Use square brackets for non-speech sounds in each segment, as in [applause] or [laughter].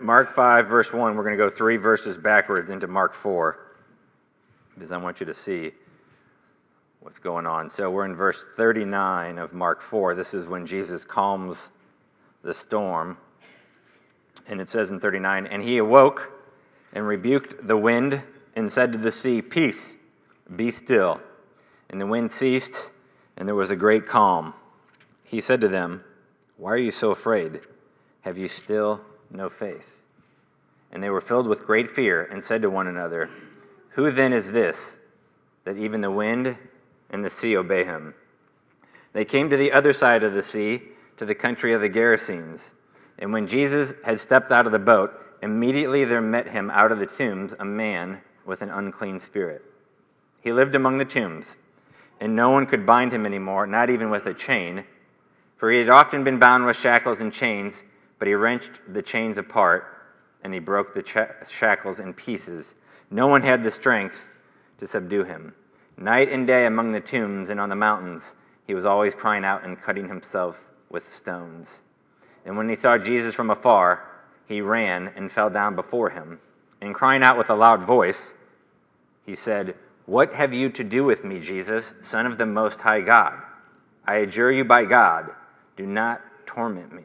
Mark 5, verse 1. We're going to go three verses backwards into Mark 4 because I want you to see what's going on. So we're in verse 39 of Mark 4. This is when Jesus calms the storm. And it says in 39 And he awoke and rebuked the wind and said to the sea, Peace, be still. And the wind ceased, and there was a great calm. He said to them, Why are you so afraid? Have you still no faith? And they were filled with great fear and said to one another, Who then is this that even the wind and the sea obey him? They came to the other side of the sea, to the country of the Gerasenes. And when Jesus had stepped out of the boat, immediately there met him out of the tombs a man with an unclean spirit. He lived among the tombs, and no one could bind him anymore, not even with a chain, for he had often been bound with shackles and chains, but he wrenched the chains apart, and he broke the shackles in pieces. No one had the strength to subdue him. Night and day among the tombs and on the mountains, he was always crying out and cutting himself with stones. And when he saw Jesus from afar, he ran and fell down before him. And crying out with a loud voice, he said, What have you to do with me, Jesus, Son of the Most High God? I adjure you by God, do not torment me.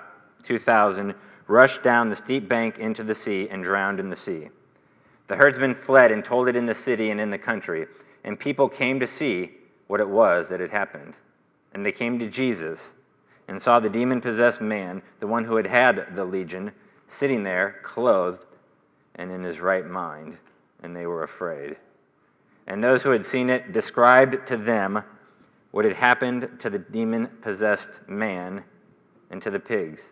2,000, rushed down the steep bank into the sea and drowned in the sea. The herdsmen fled and told it in the city and in the country, and people came to see what it was that had happened. And they came to Jesus and saw the demon possessed man, the one who had had the legion, sitting there, clothed and in his right mind, and they were afraid. And those who had seen it described to them what had happened to the demon possessed man and to the pigs.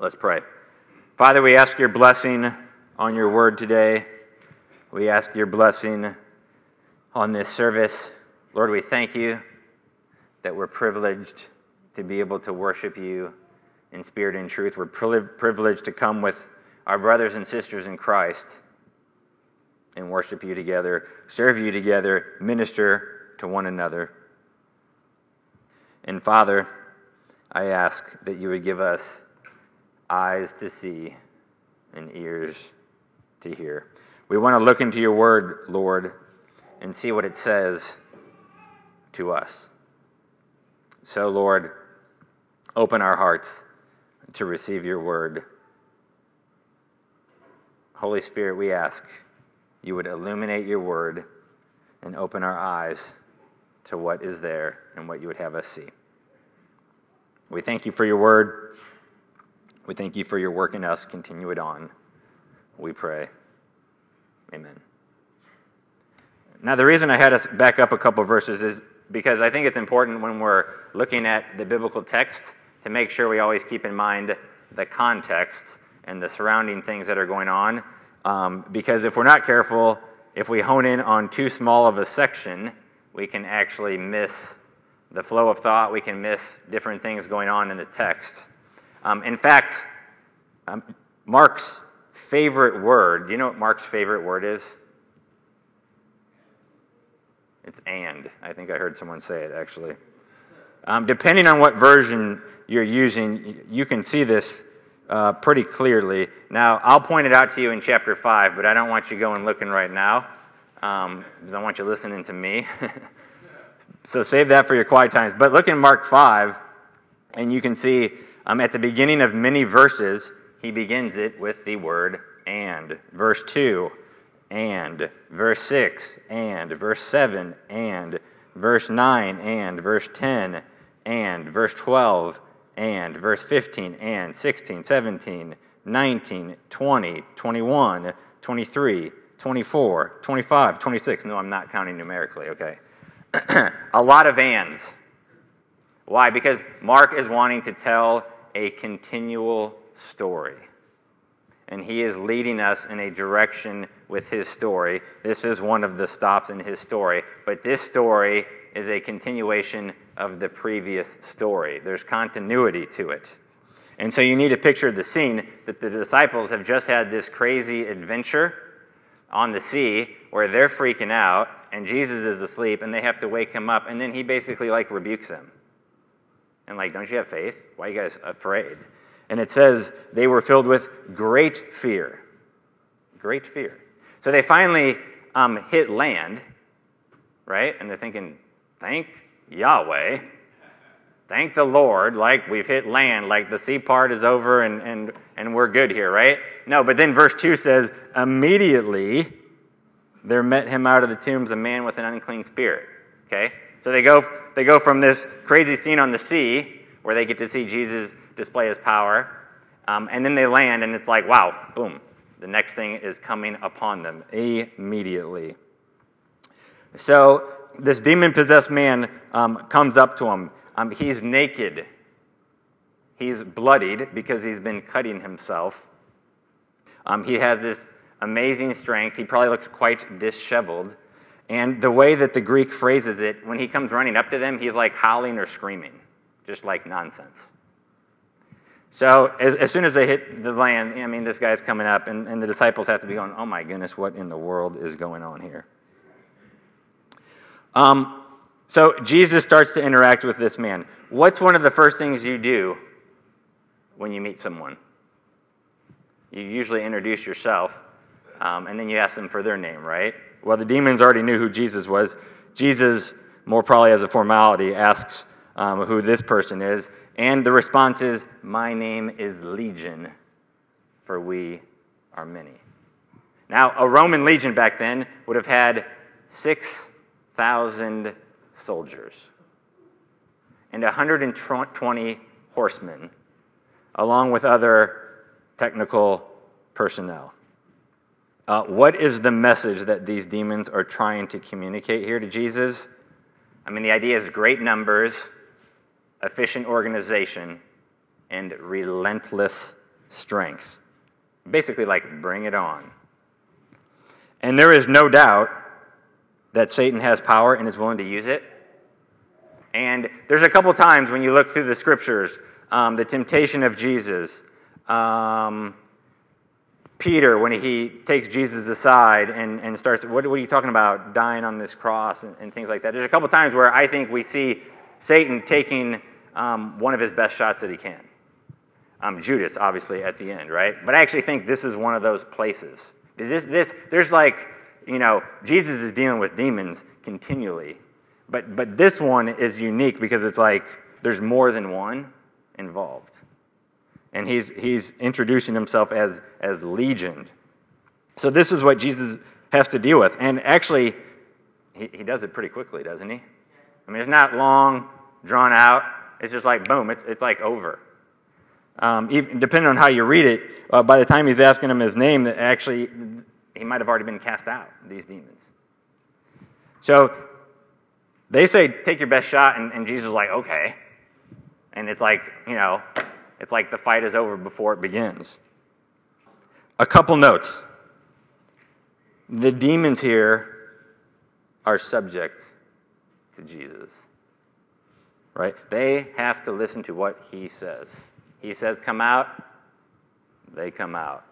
Let's pray. Father, we ask your blessing on your word today. We ask your blessing on this service. Lord, we thank you that we're privileged to be able to worship you in spirit and truth. We're privileged to come with our brothers and sisters in Christ and worship you together, serve you together, minister to one another. And Father, I ask that you would give us eyes to see and ears to hear. We want to look into your word, Lord, and see what it says to us. So, Lord, open our hearts to receive your word. Holy Spirit, we ask you would illuminate your word and open our eyes to what is there and what you would have us see. We thank you for your word. We thank you for your work in us. Continue it on. We pray. Amen. Now, the reason I had us back up a couple verses is because I think it's important when we're looking at the biblical text to make sure we always keep in mind the context and the surrounding things that are going on. Um, because if we're not careful, if we hone in on too small of a section, we can actually miss the flow of thought, we can miss different things going on in the text. Um, in fact, um, Mark's favorite word, do you know what Mark's favorite word is? It's and. I think I heard someone say it actually. Um, depending on what version you're using, you can see this uh, pretty clearly. Now, I'll point it out to you in chapter 5, but I don't want you going looking right now um, because I want you listening to me. [laughs] so save that for your quiet times. But look in Mark 5, and you can see um, at the beginning of many verses, he begins it with the word and. Verse 2, and. Verse 6, and. Verse 7, and. Verse 9, and. Verse 10, and. Verse 12, and. Verse 15, and. 16, 17, 19, 20, 21, 23, 24, 25, 26. No, I'm not counting numerically, okay. [clears throat] a lot of ands. Why? Because Mark is wanting to tell a continual story. And he is leading us in a direction with his story. This is one of the stops in his story, but this story is a continuation of the previous story. There's continuity to it. And so you need to picture the scene that the disciples have just had this crazy adventure on the sea where they're freaking out and Jesus is asleep and they have to wake him up and then he basically like rebukes them. And like, don't you have faith? Why are you guys afraid? And it says they were filled with great fear. Great fear. So they finally um, hit land, right? And they're thinking, thank Yahweh. Thank the Lord, like we've hit land, like the sea part is over and, and, and we're good here, right? No, but then verse 2 says, immediately there met him out of the tombs a man with an unclean spirit. Okay? So they go, they go from this crazy scene on the sea where they get to see Jesus display his power. Um, and then they land, and it's like, wow, boom. The next thing is coming upon them immediately. So this demon possessed man um, comes up to him. Um, he's naked. He's bloodied because he's been cutting himself. Um, he has this amazing strength. He probably looks quite disheveled. And the way that the Greek phrases it, when he comes running up to them, he's like howling or screaming, just like nonsense. So as, as, soon as they hit the land, I mean, this guy's coming up, and, and the disciples have to be going, oh my goodness, what in the world is going on here? Um, so Jesus starts to interact with this man. What's one of the first things you do when you meet someone? You usually introduce yourself, um, and then you ask them for their name, right? Well, the demons already knew who Jesus was. Jesus, more probably as a formality, asks um, who this person is, and the response is, My name is Legion, for we are many. Now, a Roman legion back then would have had 6,000 soldiers and 120 horsemen, along with other technical personnel. Uh, what is the message that these demons are trying to communicate here to Jesus? I mean, the idea is great numbers efficient organization, and relentless strength. Basically, like, bring it on. And there is no doubt that Satan has power and is willing to use it. And there's a couple times when you look through the scriptures um, the temptation of Jesus, um, Peter, when he takes Jesus aside and, and starts, what, what, are you talking about, dying on this cross and, and things like that. There's a couple times where I think we see Satan taking um, one of his best shots that he can. Um, Judas, obviously, at the end, right? But I actually think this is one of those places. Is This, this, there's like, you know, Jesus is dealing with demons continually. But, but this one is unique because it's like there's more than one involved. And he's, he's introducing himself as, as legion. So this is what Jesus has to deal with. And actually, he, he does it pretty quickly, doesn't he? I mean, it's not long, drawn out. It's just like, boom, it's, it's like over. Um, even, depending on how you read it, uh, by the time he's asking him his name, that actually he might have already been cast out, these demons. So they say, take your best shot, and, and Jesus is like, okay. And it's like, you know, it's like the fight is over before it begins. A couple notes. The demons here are subject to Jesus right? They have to listen to what he says. He says, come out, they come out.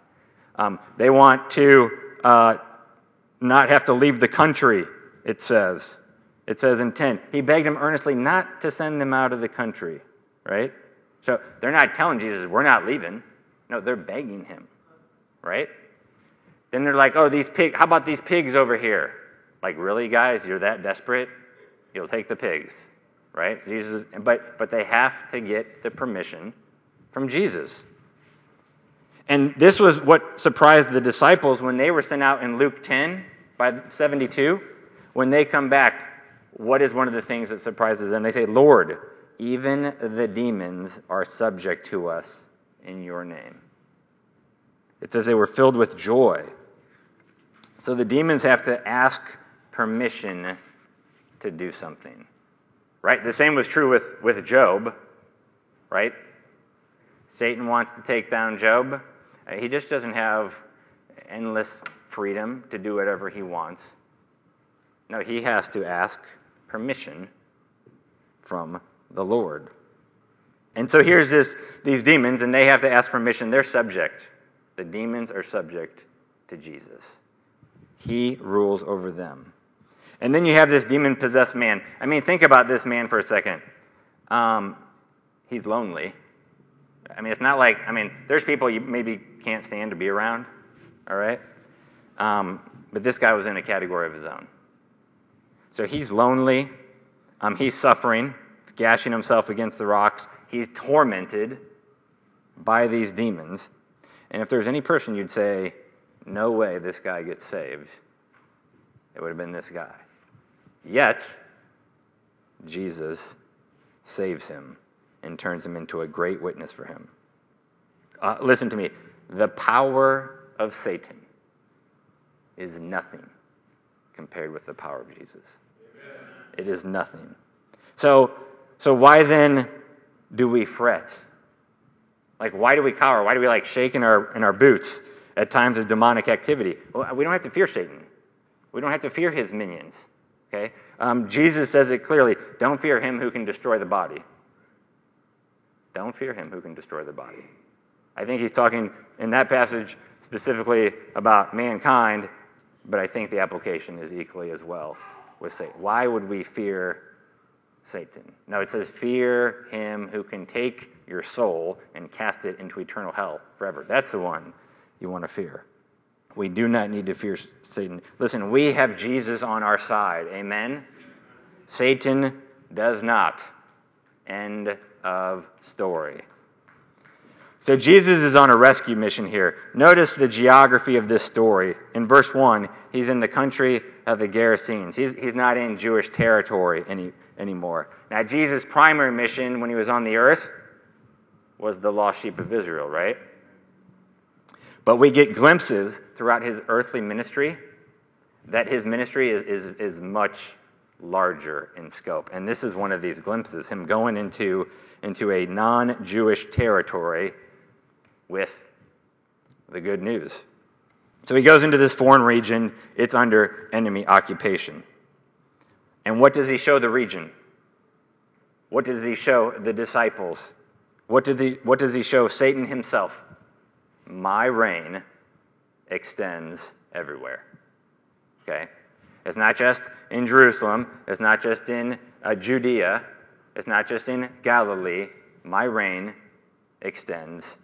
Um, they want to uh, not have to leave the country, it says. It says in 10. He begged him earnestly not to send them out of the country, right? So they're not telling Jesus, we're not leaving. No, they're begging him, right? Then they're like, oh, these pigs, how about these pigs over here? Like, really, guys, you're that desperate? You'll take the pigs right? Jesus, but, but they have to get the permission from Jesus. And this was what surprised the disciples when they were sent out in Luke 10 by 72. When they come back, what is one of the things that surprises them? They say, Lord, even the demons are subject to us in your name. It says they were filled with joy. So the demons have to ask permission to do something. Right? The same was true with, with Job, right? Satan wants to take down Job. Uh, he just doesn't have endless freedom to do whatever he wants. No, he has to ask permission from the Lord. And so here's this, these demons, and they have to ask permission. They're subject. The demons are subject to Jesus. He rules over them. And then you have this demon possessed man. I mean, think about this man for a second. Um, he's lonely. I mean, it's not like, I mean, there's people you maybe can't stand to be around, all right? Um, but this guy was in a category of his own. So he's lonely. Um, he's suffering, gashing himself against the rocks. He's tormented by these demons. And if there's any person you'd say, no way this guy gets saved, it would have been this guy. Yet, Jesus saves him and turns him into a great witness for him. Uh, listen to me. The power of Satan is nothing compared with the power of Jesus. Amen. It is nothing. So, so why then do we fret? Like, why do we cower? Why do we like shake in our, in our boots at times of demonic activity? Well, we don't have to fear Satan. We don't have to fear his minions. Okay? Um, Jesus says it clearly don't fear him who can destroy the body. Don't fear him who can destroy the body. I think he's talking in that passage specifically about mankind, but I think the application is equally as well with Satan. Why would we fear Satan? No, it says, Fear him who can take your soul and cast it into eternal hell forever. That's the one you want to fear. We do not need to fear Satan. Listen, we have Jesus on our side. Amen? Satan does not. End of story. So Jesus is on a rescue mission here. Notice the geography of this story. In verse 1, he's in the country of the Gerasenes. He's, he's not in Jewish territory any, anymore. Now, Jesus' primary mission when he was on the earth was the lost sheep of Israel, right? But we get glimpses throughout his earthly ministry that his ministry is, is, is much larger in scope. And this is one of these glimpses him going into, into a non Jewish territory with the good news. So he goes into this foreign region, it's under enemy occupation. And what does he show the region? What does he show the disciples? What, did he, what does he show Satan himself? My reign extends everywhere. Okay? It's not just in Jerusalem, it's not just in uh, Judea, it's not just in Galilee. My reign extends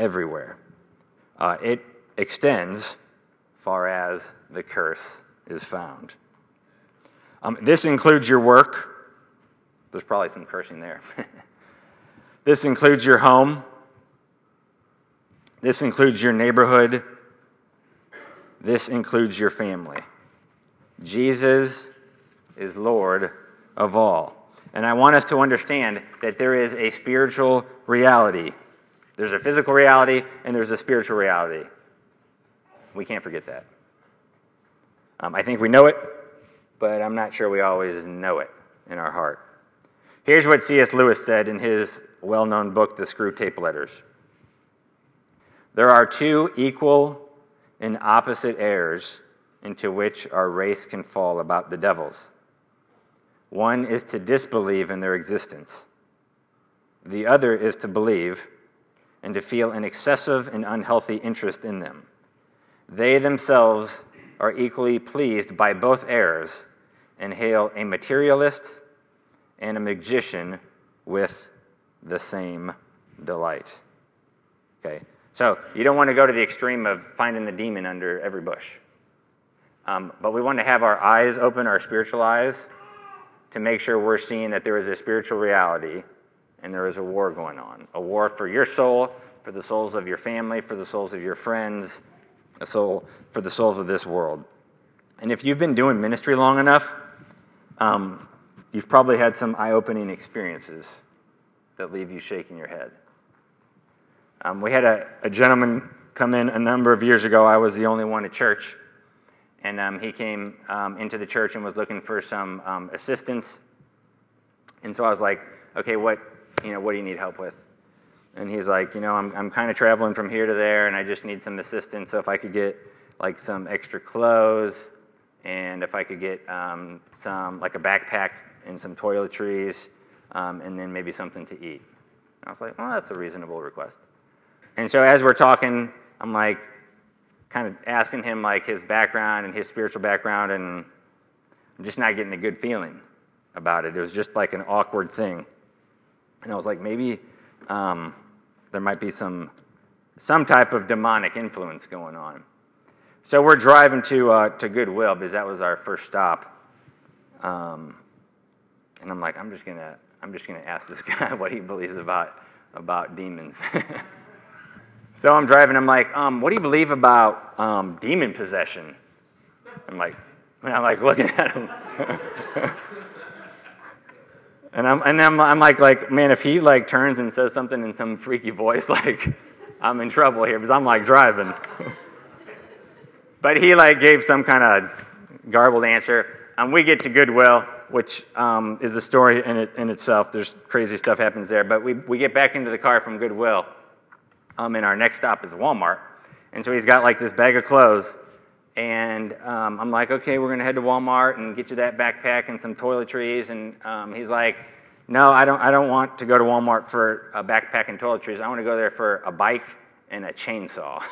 everywhere. Uh, it extends far as the curse is found. Um, this includes your work. There's probably some cursing there. [laughs] this includes your home. This includes your neighborhood. This includes your family. Jesus is Lord of all. And I want us to understand that there is a spiritual reality. There's a physical reality and there's a spiritual reality. We can't forget that. Um, I think we know it, but I'm not sure we always know it in our heart. Here's what C.S. Lewis said in his well known book, The Screwtape Letters There are two equal and opposite errors into which our race can fall about the devils. One is to disbelieve in their existence, the other is to believe and to feel an excessive and unhealthy interest in them. They themselves are equally pleased by both errors and hail a materialist and a magician with the same delight. Okay, so you don't want to go to the extreme of finding the demon under every bush. Um, but we want to have our eyes open, our spiritual eyes, to make sure we're seeing that there is a spiritual reality and there is a war going on a war for your soul, for the souls of your family, for the souls of your friends, a soul for the souls of this world. And if you've been doing ministry long enough, um, you've probably had some eye opening experiences that leave you shaking your head. Um, we had a, a, gentleman come in a number of years ago. I was the only one at church. And um, he came um, into the church and was looking for some um, assistance. And so I was like, okay, what, you know, what do you need help with? And he's like, you know, I'm, I'm kind of traveling from here to there and I just need some assistance. So if I could get like some extra clothes and if I could get um, some, like a backpack and some toiletries um, and then maybe something to eat. And I was like, well, that's a reasonable request. And so as we're talking, I'm like, kind of asking him like his background and his spiritual background, and I'm just not getting a good feeling about it. It was just like an awkward thing. And I was like, maybe um, there might be some some type of demonic influence going on. So we're driving to uh, to Goodwill because that was our first stop. Um, and I'm like, I'm just gonna I'm just gonna ask this [laughs] guy what he believes about about demons. [laughs] so I'm driving. I'm like, um, what do you believe about um, demon possession? I'm like, I'm like looking at him. [laughs] and I'm and I'm, I'm like like man, if he like turns and says something in some freaky voice, like I'm in trouble here because I'm like driving. But he like gave some kind of garbled answer. And we get to Goodwill which um, is a story in, it, in itself. There's crazy stuff happens there. But we, we get back into the car from Goodwill, um, and our next stop is Walmart. And so he's got like this bag of clothes. And um, I'm like, okay, we're going to head to Walmart and get you that backpack and some toiletries. And um, he's like, no, I don't, I don't want to go to Walmart for a backpack and toiletries. I want to go there for a bike and a chainsaw.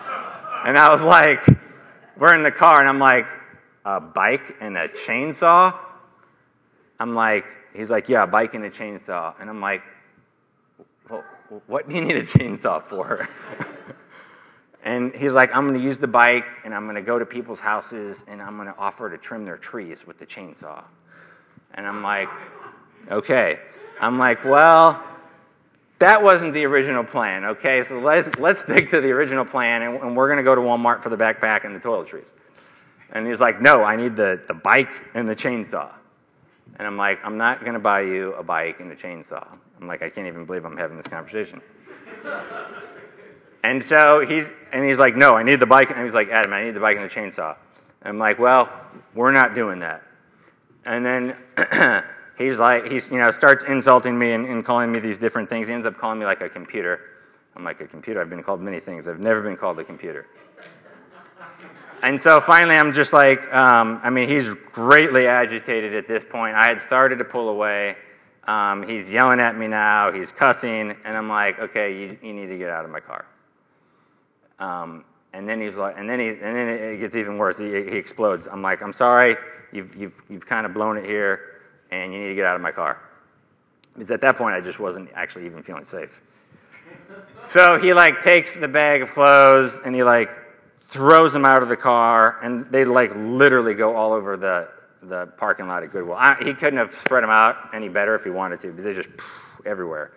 [laughs] and I was like, we're in the car, and I'm like, a bike and a chainsaw? I'm like, he's like, yeah, a bike and a chainsaw. And I'm like, well, what do you need a chainsaw for? [laughs] and he's like, I'm going to use the bike and I'm going to go to people's houses and I'm going to offer to trim their trees with the chainsaw. And I'm like, okay. I'm like, well, that wasn't the original plan, okay? So let's, let's stick to the original plan and, and we're going to go to Walmart for the backpack and the toiletries. And he's like, No, I need the, the bike and the chainsaw. And I'm like, I'm not going to buy you a bike and a chainsaw. I'm like, I can't even believe I'm having this conversation. and so he's, and he's like, No, I need the bike. And he's like, Adam, I need the bike and the chainsaw. And I'm like, Well, we're not doing that. And then [clears throat] he's like, he's, you know, starts insulting me and, and calling me these different things. He ends up calling me like a computer. I'm like, A computer? I've been called many things. I've never been called a computer. And so finally, I'm just like, um, I mean, he's greatly agitated at this point. I had started to pull away. Um, he's yelling at me now. He's cussing. And I'm like, okay, you, you need to get out of my car. Um, and then he's like, and then he, and then it gets even worse. He, he explodes. I'm like, I'm sorry. You've, you've, you've kind of blown it here, and you need to get out of my car. Because at that point, I just wasn't actually even feeling safe. so he like takes the bag of clothes and he like throws them out of the car, and they like literally go all over the, the parking lot at Goodwill. I, he couldn't have spread them out any better if he wanted to, because they're just poof, everywhere.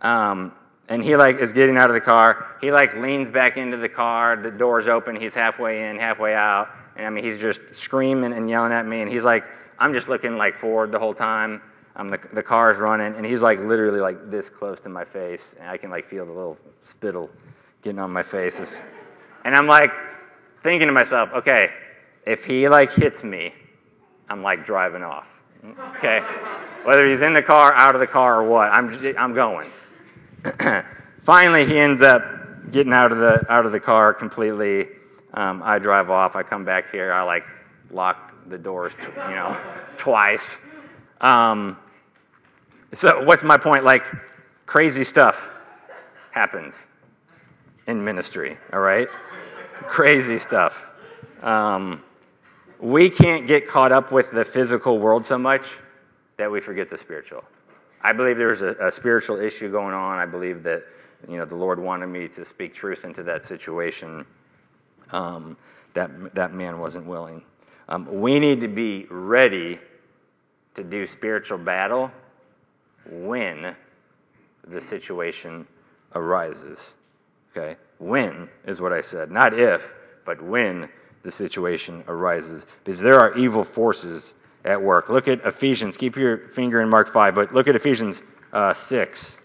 Um, and he like is getting out of the car. He like leans back into the car. The door's open. He's halfway in, halfway out. And I mean, he's just screaming and yelling at me. And he's like, I'm just looking like forward the whole time. The, the car's running, and he's like literally like this close to my face, and I can like feel the little spittle getting on my face. And I'm like thinking to myself, okay, if he like hits me, I'm like driving off. Okay? Whether he's in the car, out of the car, or what, I'm, just, I'm going. [clears throat] Finally, he ends up getting out of the, out of the car completely. Um, I drive off. I come back here. I like lock the doors, you know, twice. Um, so, what's my point? Like, crazy stuff happens in ministry, all right? Crazy stuff. Um, we can't get caught up with the physical world so much that we forget the spiritual. I believe there's a, a, spiritual issue going on. I believe that you know the Lord wanted me to speak truth into that situation. Um, that that man wasn't willing. Um, we need to be ready to do spiritual battle when the situation arises. Okay? When is what I said. Not if, but when the situation arises. Because there are evil forces at work. Look at Ephesians. Keep your finger in Mark 5, but look at Ephesians uh, 6.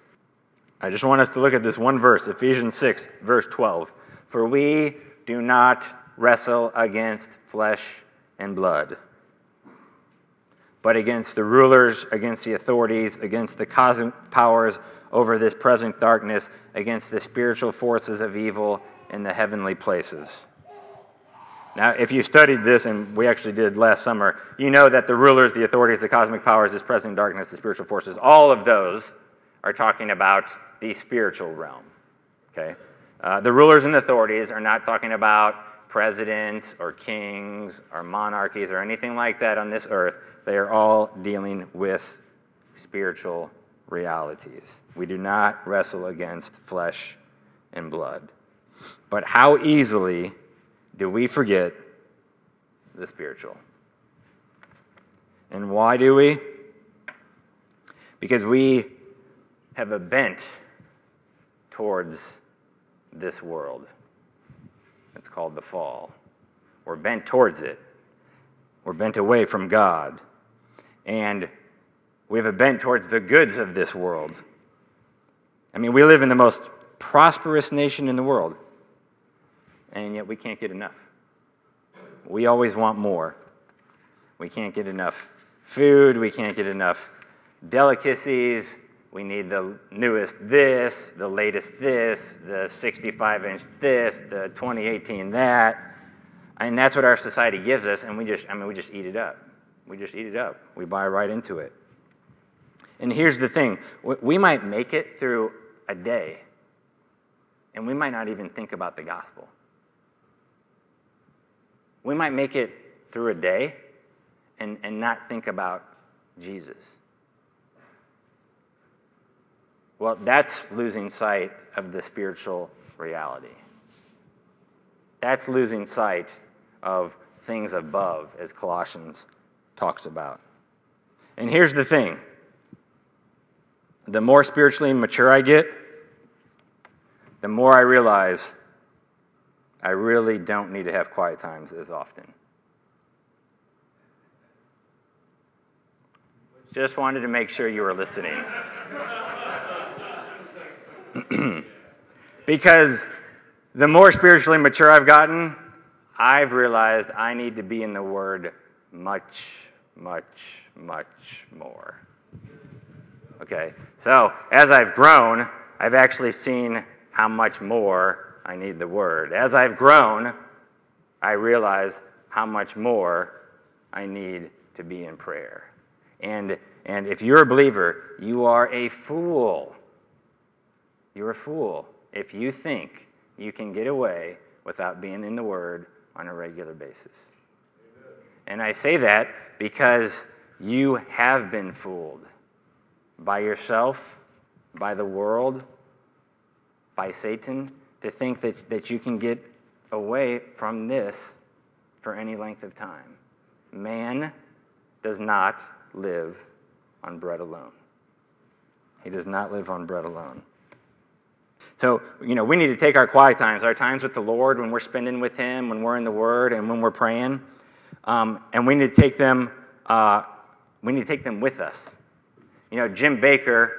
I just want us to look at this one verse, Ephesians 6, verse 12. For we do not wrestle against flesh and blood, but against the rulers, against the authorities, against the cosmic powers over this present darkness, against the spiritual forces of evil in the heavenly places. Now, if you studied this, and we actually did last summer, you know that the rulers, the authorities, the cosmic powers, this present darkness, the spiritual forces, all of those are talking about the spiritual realm. Okay? Uh, the rulers and authorities are not talking about presidents or kings or monarchies or anything like that on this earth. They are all dealing with spiritual realities. We do not wrestle against flesh and blood. But how easily do we forget the spiritual? And why do we? Because we have a bent towards this world. It's called the fall. We're bent towards it. We're bent away from God. And we have a bent towards the goods of this world. I mean, we live in the most prosperous nation in the world, and yet we can't get enough. We always want more. We can't get enough food, we can't get enough delicacies, we need the newest this, the latest this, the 65 inch this, the 2018 that. And that's what our society gives us, and we just, I mean, we just eat it up. We just eat it up. We buy right into it. And here's the thing we might make it through a day, and we might not even think about the gospel. We might make it through a day and, and not think about Jesus. Well, that's losing sight of the spiritual reality. That's losing sight of things above, as Colossians talks about. And here's the thing the more spiritually mature I get, the more I realize I really don't need to have quiet times as often. Just wanted to make sure you were listening. [laughs] [clears throat] because the more spiritually mature I've gotten, I've realized I need to be in the Word much, much, much more. Okay, so as I've grown, I've actually seen how much more I need the Word. As I've grown, I realize how much more I need to be in prayer. And, and if you're a believer, you are a fool you're a fool if you think you can get away without being in the Word on a regular basis. And I say that because you have been fooled by yourself, by the world, by Satan, to think that, that you can get away from this for any length of time. Man does not live on bread alone. He does not live on bread alone. So, you know, we need to take our quiet times, our times with the Lord when we're spending with Him, when we're in the Word, and when we're praying, um, and we need to take them. Uh, we need to take them with us. You know, Jim Bakker,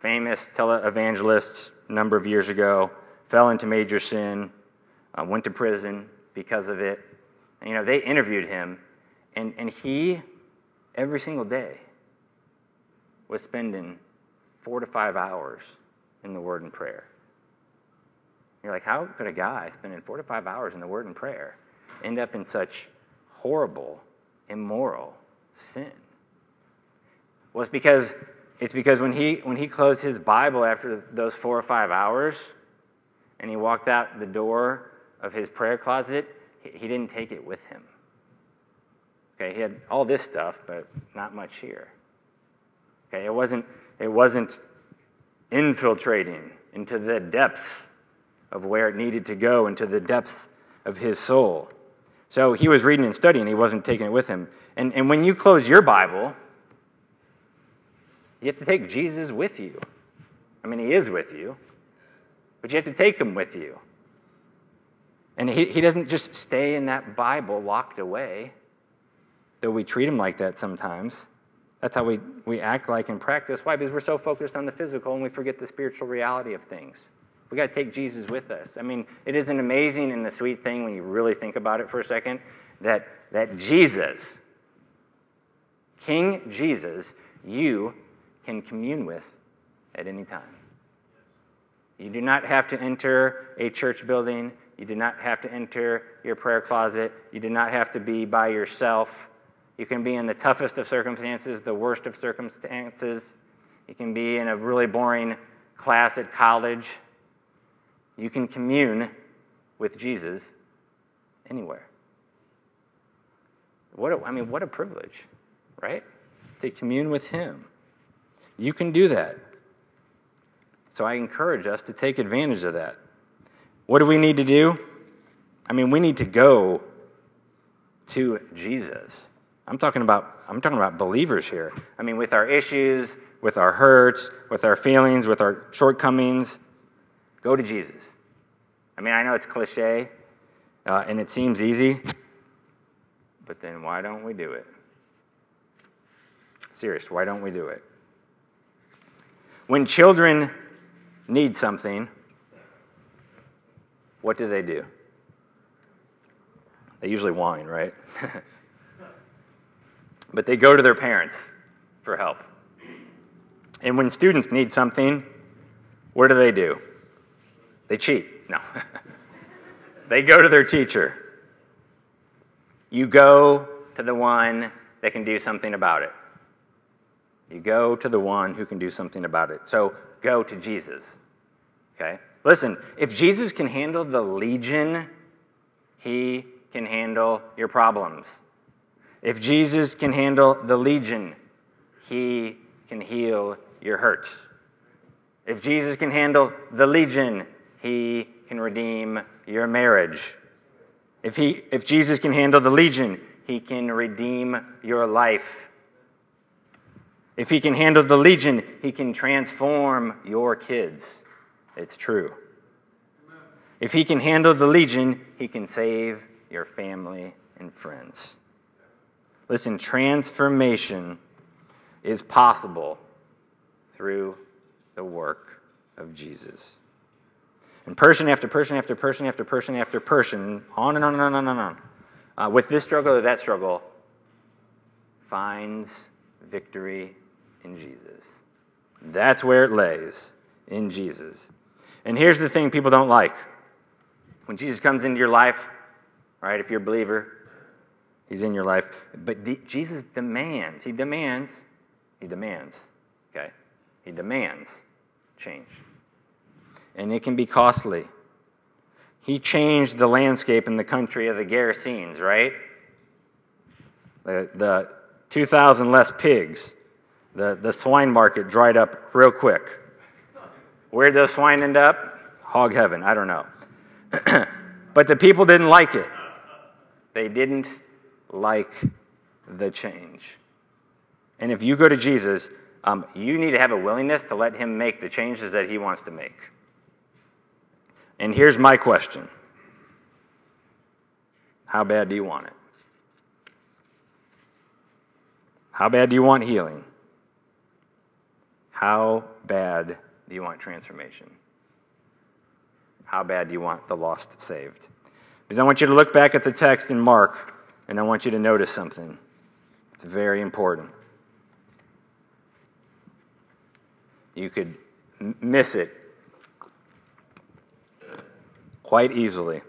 famous televangelist, a number of years ago, fell into major sin, uh, went to prison because of it. And, you know, they interviewed him, and, and he, every single day, was spending four to five hours in the Word and prayer. You're like, how could a guy spending four to five hours in the Word and prayer end up in such horrible, immoral sin? Well, it's because it's because when he when he closed his Bible after those four or five hours, and he walked out the door of his prayer closet, he, he didn't take it with him. Okay, he had all this stuff, but not much here. Okay, it wasn't it wasn't infiltrating into the depths of where it needed to go into the depths of his soul. So he was reading and studying, he wasn't taking it with him. And, and when you close your Bible, you have to take Jesus with you. I mean, He is with you, but you have to take Him with you. And He, he doesn't just stay in that Bible locked away, though we treat Him like that sometimes. That's how we, we act like in practice. Why? Because we're so focused on the physical and we forget the spiritual reality of things. We got to take Jesus with us. I mean, it is an amazing and a sweet thing when you really think about it for a second that, that Jesus, King Jesus, you can commune with at any time. You do not have to enter a church building. You do not have to enter your prayer closet. You do not have to be by yourself. You can be in the toughest of circumstances, the worst of circumstances. You can be in a really boring class at college. You can commune with Jesus anywhere. What a, I mean, what a privilege, right? To commune with Him. You can do that. So I encourage us to take advantage of that. What do we need to do? I mean, we need to go to Jesus. I'm talking about I'm talking about believers here. I mean, with our issues, with our hurts, with our feelings, with our shortcomings, go to Jesus. I mean, I know it's cliche uh, and it seems easy, but then why don't we do it? Serious, why don't we do it? When children need something, what do they do? They usually whine, right? [laughs] but they go to their parents for help. And when students need something, what do they do? They cheat. No. [laughs] they go to their teacher. You go to the one that can do something about it. You go to the one who can do something about it. So go to Jesus. Okay? Listen, if Jesus can handle the legion, he can handle your problems. If Jesus can handle the legion, he can heal your hurts. If Jesus can handle the legion, he can redeem your marriage. If, he, if Jesus can handle the legion, he can redeem your life. If he can handle the legion, he can transform your kids. It's true. If he can handle the legion, he can save your family and friends. Listen, transformation is possible through the work of Jesus. And person after person after person after person after person, on and on and on and on and on, uh, with this struggle or that struggle, finds victory in Jesus. That's where it lays, in Jesus. And here's the thing people don't like. When Jesus comes into your life, right, if you're a believer, he's in your life. But the, Jesus demands, he demands, he demands, okay? He demands change. And it can be costly. He changed the landscape in the country of the Gerasenes, right? The, the 2,000 less pigs, the, the swine market dried up real quick. Where'd those swine end up? Hog heaven, I don't know. [clears throat] but the people didn't like it. They didn't like the change. And if you go to Jesus, um, you need to have a willingness to let him make the changes that he wants to make. And here's my question How bad do you want it? How bad do you want healing? How bad do you want transformation? How bad do you want the lost saved? Because I want you to look back at the text in Mark and I want you to notice something. It's very important. You could miss it quite easily.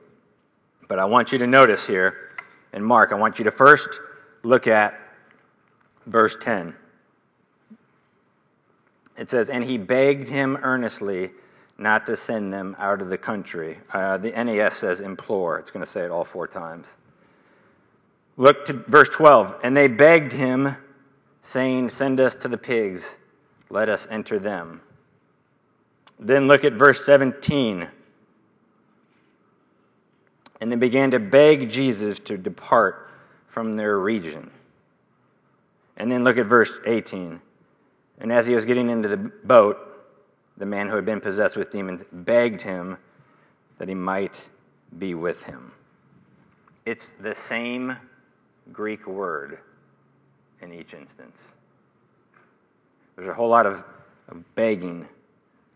But I want you to notice here in Mark, I want you to first look at verse 10. It says, And he begged him earnestly not to send them out of the country. Uh, the NAS says implore. It's going to say it all four times. Look to verse 12. And they begged him, saying, Send us to the pigs, let us enter them. Then look at verse 17. And they began to beg Jesus to depart from their region. And then look at verse 18. And as he was getting into the boat, the man who had been possessed with demons, begged him that he might be with him. It's the same Greek word in each instance. There's a whole lot of, begging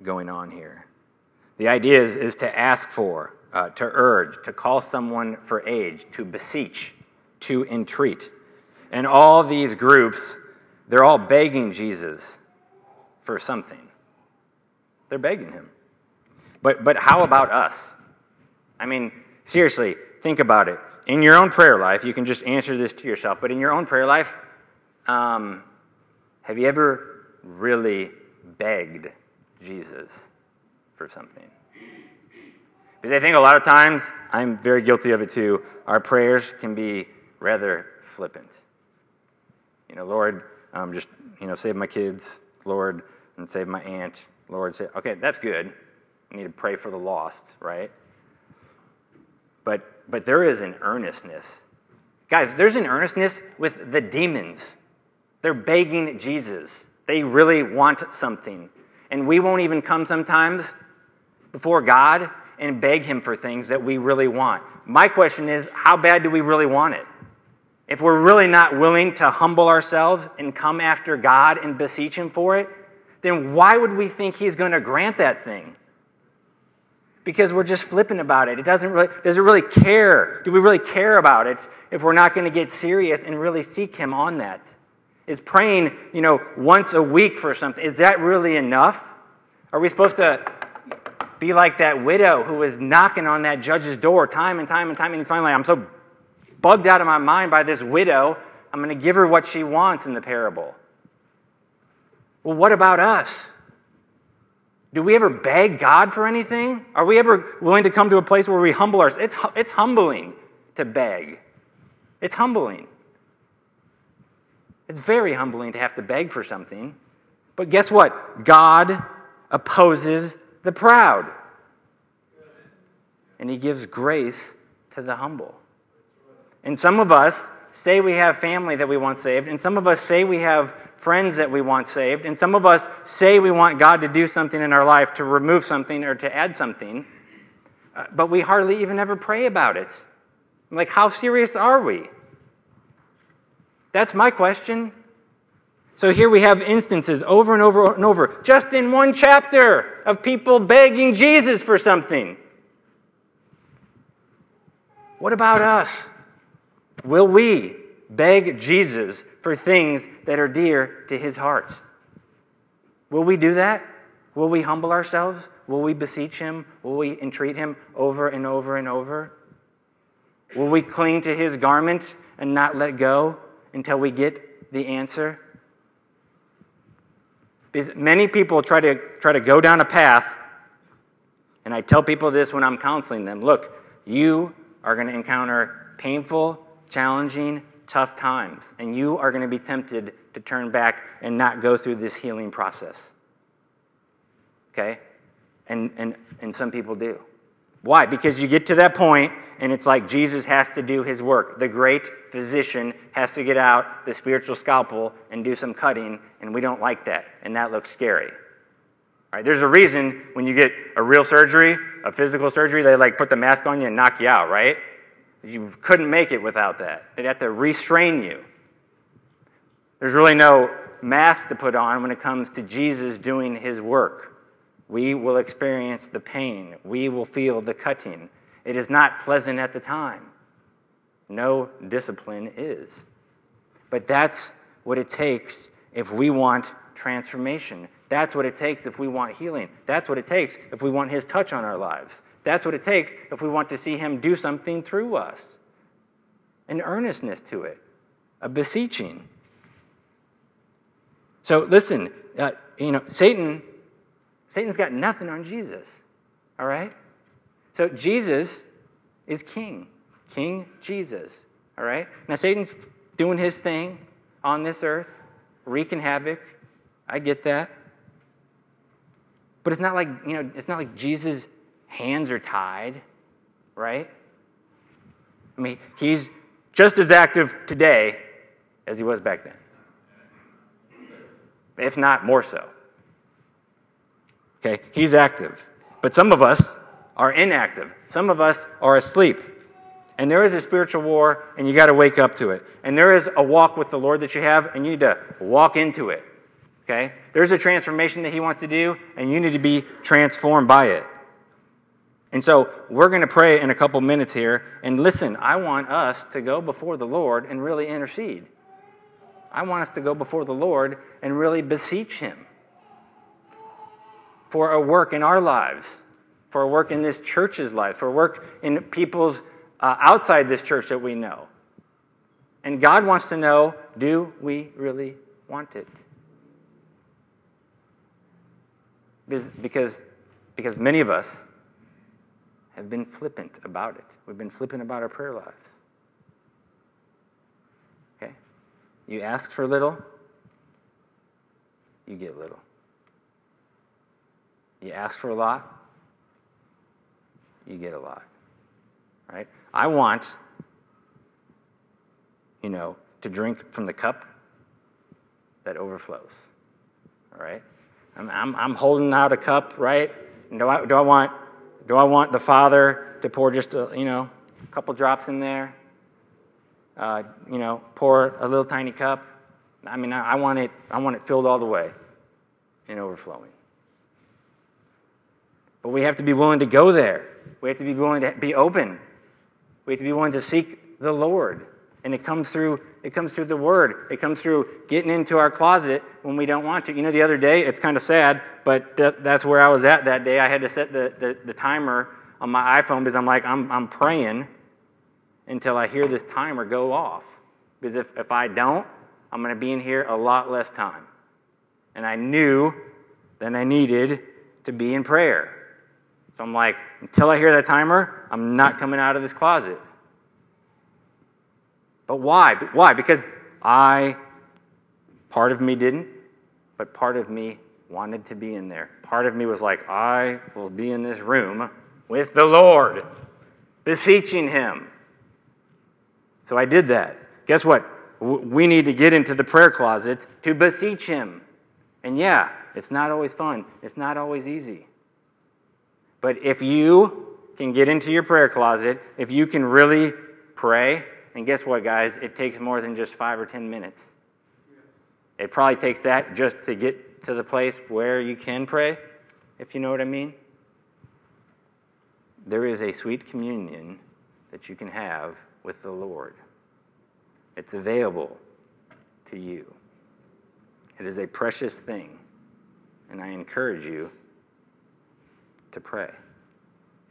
going on here. The idea is, is to ask for, uh, to urge, to call someone for aid, to beseech, to entreat. And all these groups, they're all begging Jesus for something. They're begging him. But, but how about us? I mean, seriously, think about it. In your own prayer life, you can just answer this to yourself, but in your own prayer life, um, have you ever really begged Jesus for something? Because I think a lot of times, I'm very guilty of it too, our prayers can be rather flippant. You know, Lord, um, just, you know, save my kids, Lord, and save my aunt. Lord, say, okay, that's good. I need to pray for the lost, right? But, but there is an earnestness. Guys, there's an earnestness with the demons. They're begging Jesus. They really want something. And we won't even come sometimes before God and beg Him for things that we really want. My question is how bad do we really want it? If we're really not willing to humble ourselves and come after God and beseech Him for it, then why would we think He's going to grant that thing? Because we're just flipping about it. It doesn't really, does it really care? Do we really care about it if we're not going to get serious and really seek Him on that? Is praying, you know, once a week for something, is that really enough? Are we supposed to be like that widow who was knocking on that judge's door time and time and time, and he's finally, I'm so bugged out of my mind by this widow, I'm going to give her what she wants in the parable. Well, what about us? Do we ever beg God for anything? Are we ever willing to come to a place where we humble ourselves? It's, it's humbling to beg. It's humbling. It's very humbling to have to beg for something. But guess what? God opposes the proud. And he gives grace to the humble. And some of us say we have family that we want saved, and some of us say we have friends that we want saved, and some of us say we want God to do something in our life, to remove something or to add something, uh, but we hardly even ever pray about it. Like, how serious are we? That's my question. So here we have instances over and over and over, just in one chapter, of people begging Jesus for something. What about us? Will we beg Jesus for things that are dear to his heart? Will we do that? Will we humble ourselves? Will we beseech him? Will we entreat him over and over and over? Will we cling to his garment and not let go until we get the answer? Because many people try to, try to go down a path, and I tell people this when I'm counseling them look, you are going to encounter painful, challenging, tough times, and you are going to be tempted to turn back and not go through this healing process. Okay? And, and, and some people do. Why? Because you get to that point and it's like Jesus has to do his work. The great physician has to get out the spiritual scalpel and do some cutting, and we don't like that, and that looks scary. All right, there's a reason when you get a real surgery, a physical surgery, they like put the mask on you and knock you out, right? You couldn't make it without that. They'd have to restrain you. There's really no mask to put on when it comes to Jesus doing his work. We will experience the pain, we will feel the cutting. It is not pleasant at the time. No discipline is. But that's what it takes if we want transformation. That's what it takes if we want healing. That's what it takes if we want His touch on our lives. That's what it takes if we want to see Him do something through us. An earnestness to it, a beseeching. So listen, uh, you know, Satan, Satan's got nothing on Jesus. All right? So Jesus is king. King Jesus. All right? Now Satan's doing his thing on this earth, wreaking havoc. I get that. But it's not like, you know, it's not like Jesus' hands are tied, right? I mean, he's just as active today as he was back then, if not more so. Okay? He's active. But some of us are inactive. Some of us are asleep. And there is a spiritual war, and you got to wake up to it. And there is a walk with the Lord that you have, and you need to walk into it. Okay? There's a transformation that He wants to do, and you need to be transformed by it. And so we're going to pray in a couple minutes here. And listen, I want us to go before the Lord and really intercede. I want us to go before the Lord and really beseech Him for a work in our lives, for a work in this church's life, for work in people's uh, outside this church that we know. And God wants to know do we really want it? Because, because many of us have been flippant about it. We've been flippant about our prayer lives. Okay? You ask for little, you get little. You ask for a lot, you get a lot. Right? I want, you know, to drink from the cup that overflows. All right? I'm, I'm, I'm holding out a cup, right? And do I, do I want do I want the Father to pour just a, you know, a couple drops in there? Uh, you know, pour a little tiny cup? I mean, I, I want it. I want it filled all the way and overflowing. But we have to be willing to go there. We have to be willing to be open. We have to be willing to seek the Lord. And it comes through it comes through the word. It comes through getting into our closet when we don't want to. You know, the other day, it's kind of sad, but that, that's where I was at that day. I had to set the, the, the timer on my iPhone because I'm like, I'm, I'm praying until I hear this timer go off. Because if, if I don't, I'm going to be in here a lot less time. And I knew that I needed to be in prayer. So I'm like, until I hear that timer, I'm not coming out of this closet. But why? Why? Because I, part of me didn't, but part of me wanted to be in there. Part of me was like, I will be in this room with the Lord, beseeching Him. So I did that. Guess what? We need to get into the prayer closet to beseech Him. And yeah, it's not always fun, it's not always easy. But if you can get into your prayer closet, if you can really pray, and guess what, guys? It takes more than just five or ten minutes. It probably takes that just to get to the place where you can pray, if you know what I mean. There is a sweet communion that you can have with the Lord. It's available to you. It is a precious thing, and I encourage you to pray,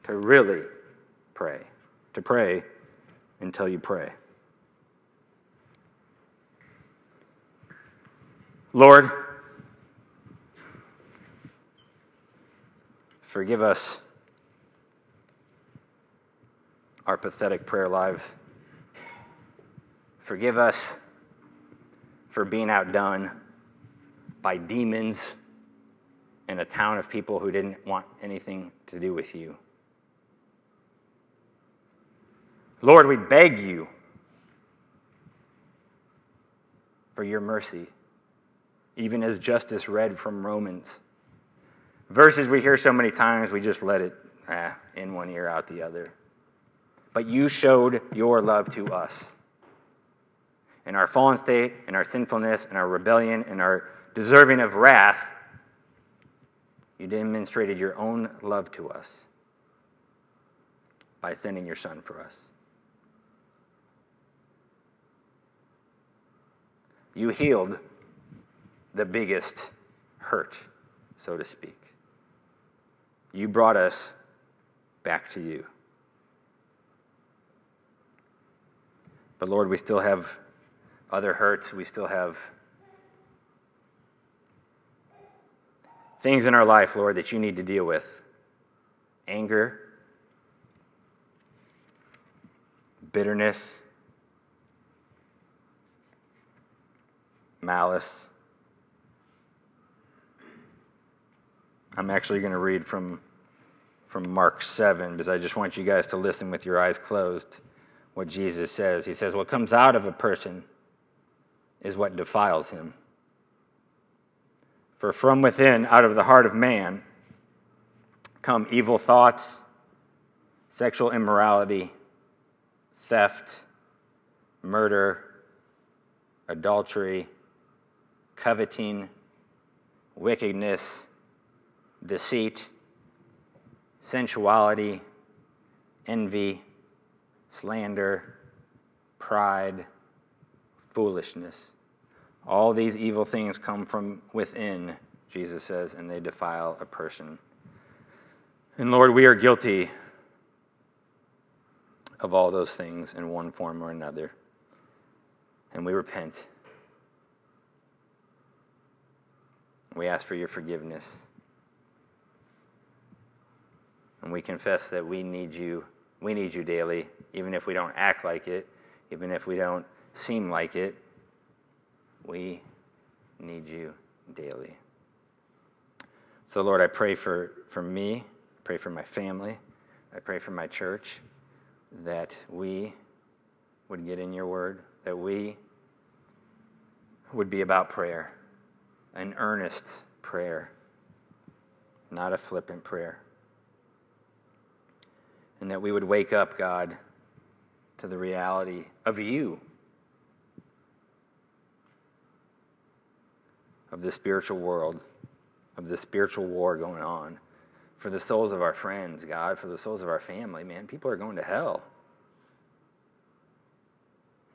to really pray, to pray until you pray. Lord, forgive us our pathetic prayer lives. Forgive us for being outdone by demons in a town of people who didn't want anything to do with you. Lord, we beg you for your mercy, even as justice read from Romans. Verses we hear so many times, we just let it ah, in one ear, out the other. But you showed your love to us. In our fallen state, in our sinfulness, in our rebellion, in our deserving of wrath, you demonstrated your own love to us by sending your Son for us. You healed the biggest hurt, so to speak. You brought us back to you. But Lord, we still have other hurts. We still have things in our life, Lord, that you need to deal with anger, bitterness malice. I'm actually going to read from, from Mark 7 because I just want you guys to listen with your eyes closed what Jesus says. He says, What comes out of a person is what defiles him. For from within, out of the heart of man, come evil thoughts, sexual immorality, theft, murder, adultery, coveting, wickedness, deceit, sensuality, envy, slander, pride, foolishness. All these evil things come from within, Jesus says, and they defile a person. And Lord, we are guilty of all those things in one form or another. And we repent. We ask for your forgiveness. And we confess that we need you. We need you daily, even if we don't act like it, even if we don't seem like it. We need you daily. So, Lord, I pray for, for me, pray for my family, I pray for my church that we would get in your word, that we would be about prayer, an earnest prayer, not a flippant prayer. And that we would wake up, God, to the reality of you, of the spiritual world, of the spiritual war going on for the souls of our friends, God, for the souls of our family, man. People are going to hell.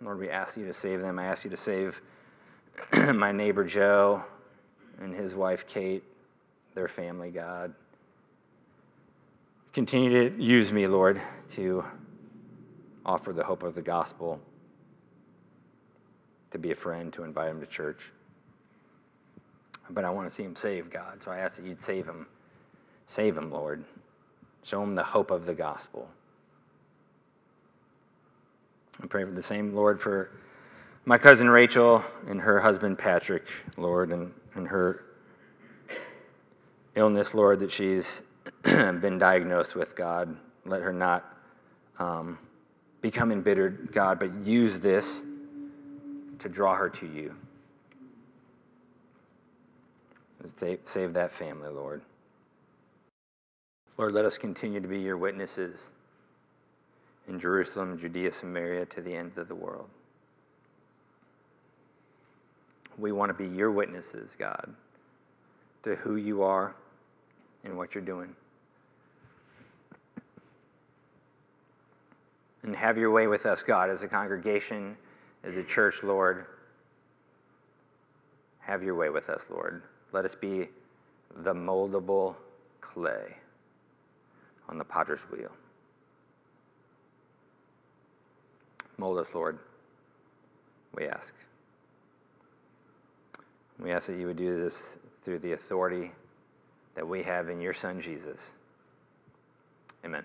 Lord, we ask you to save them. I ask you to save [clears throat] my neighbor Joe and his wife Kate, their family, God. Continue to use me, Lord, to offer the hope of the gospel, to be a friend, to invite him to church. But I want to see him save God, so I ask that you'd save him Save him, Lord. Show him the hope of the gospel. I pray for the same, Lord, for my cousin Rachel and her husband Patrick, Lord, and, and her illness, Lord, that she's [clears throat] been diagnosed with, God. Let her not um, become embittered, God, but use this to draw her to you. Save, save that family, Lord. Lord, let us continue to be your witnesses in Jerusalem, Judea, Samaria, to the ends of the world. We want to be your witnesses, God, to who you are and what you're doing. And have your way with us, God, as a congregation, as a church, Lord. Have your way with us, Lord. Let us be the moldable clay on the potter's wheel. Mold us, Lord, we ask. We ask that you would do this through the authority that we have in your Son, Jesus. Amen.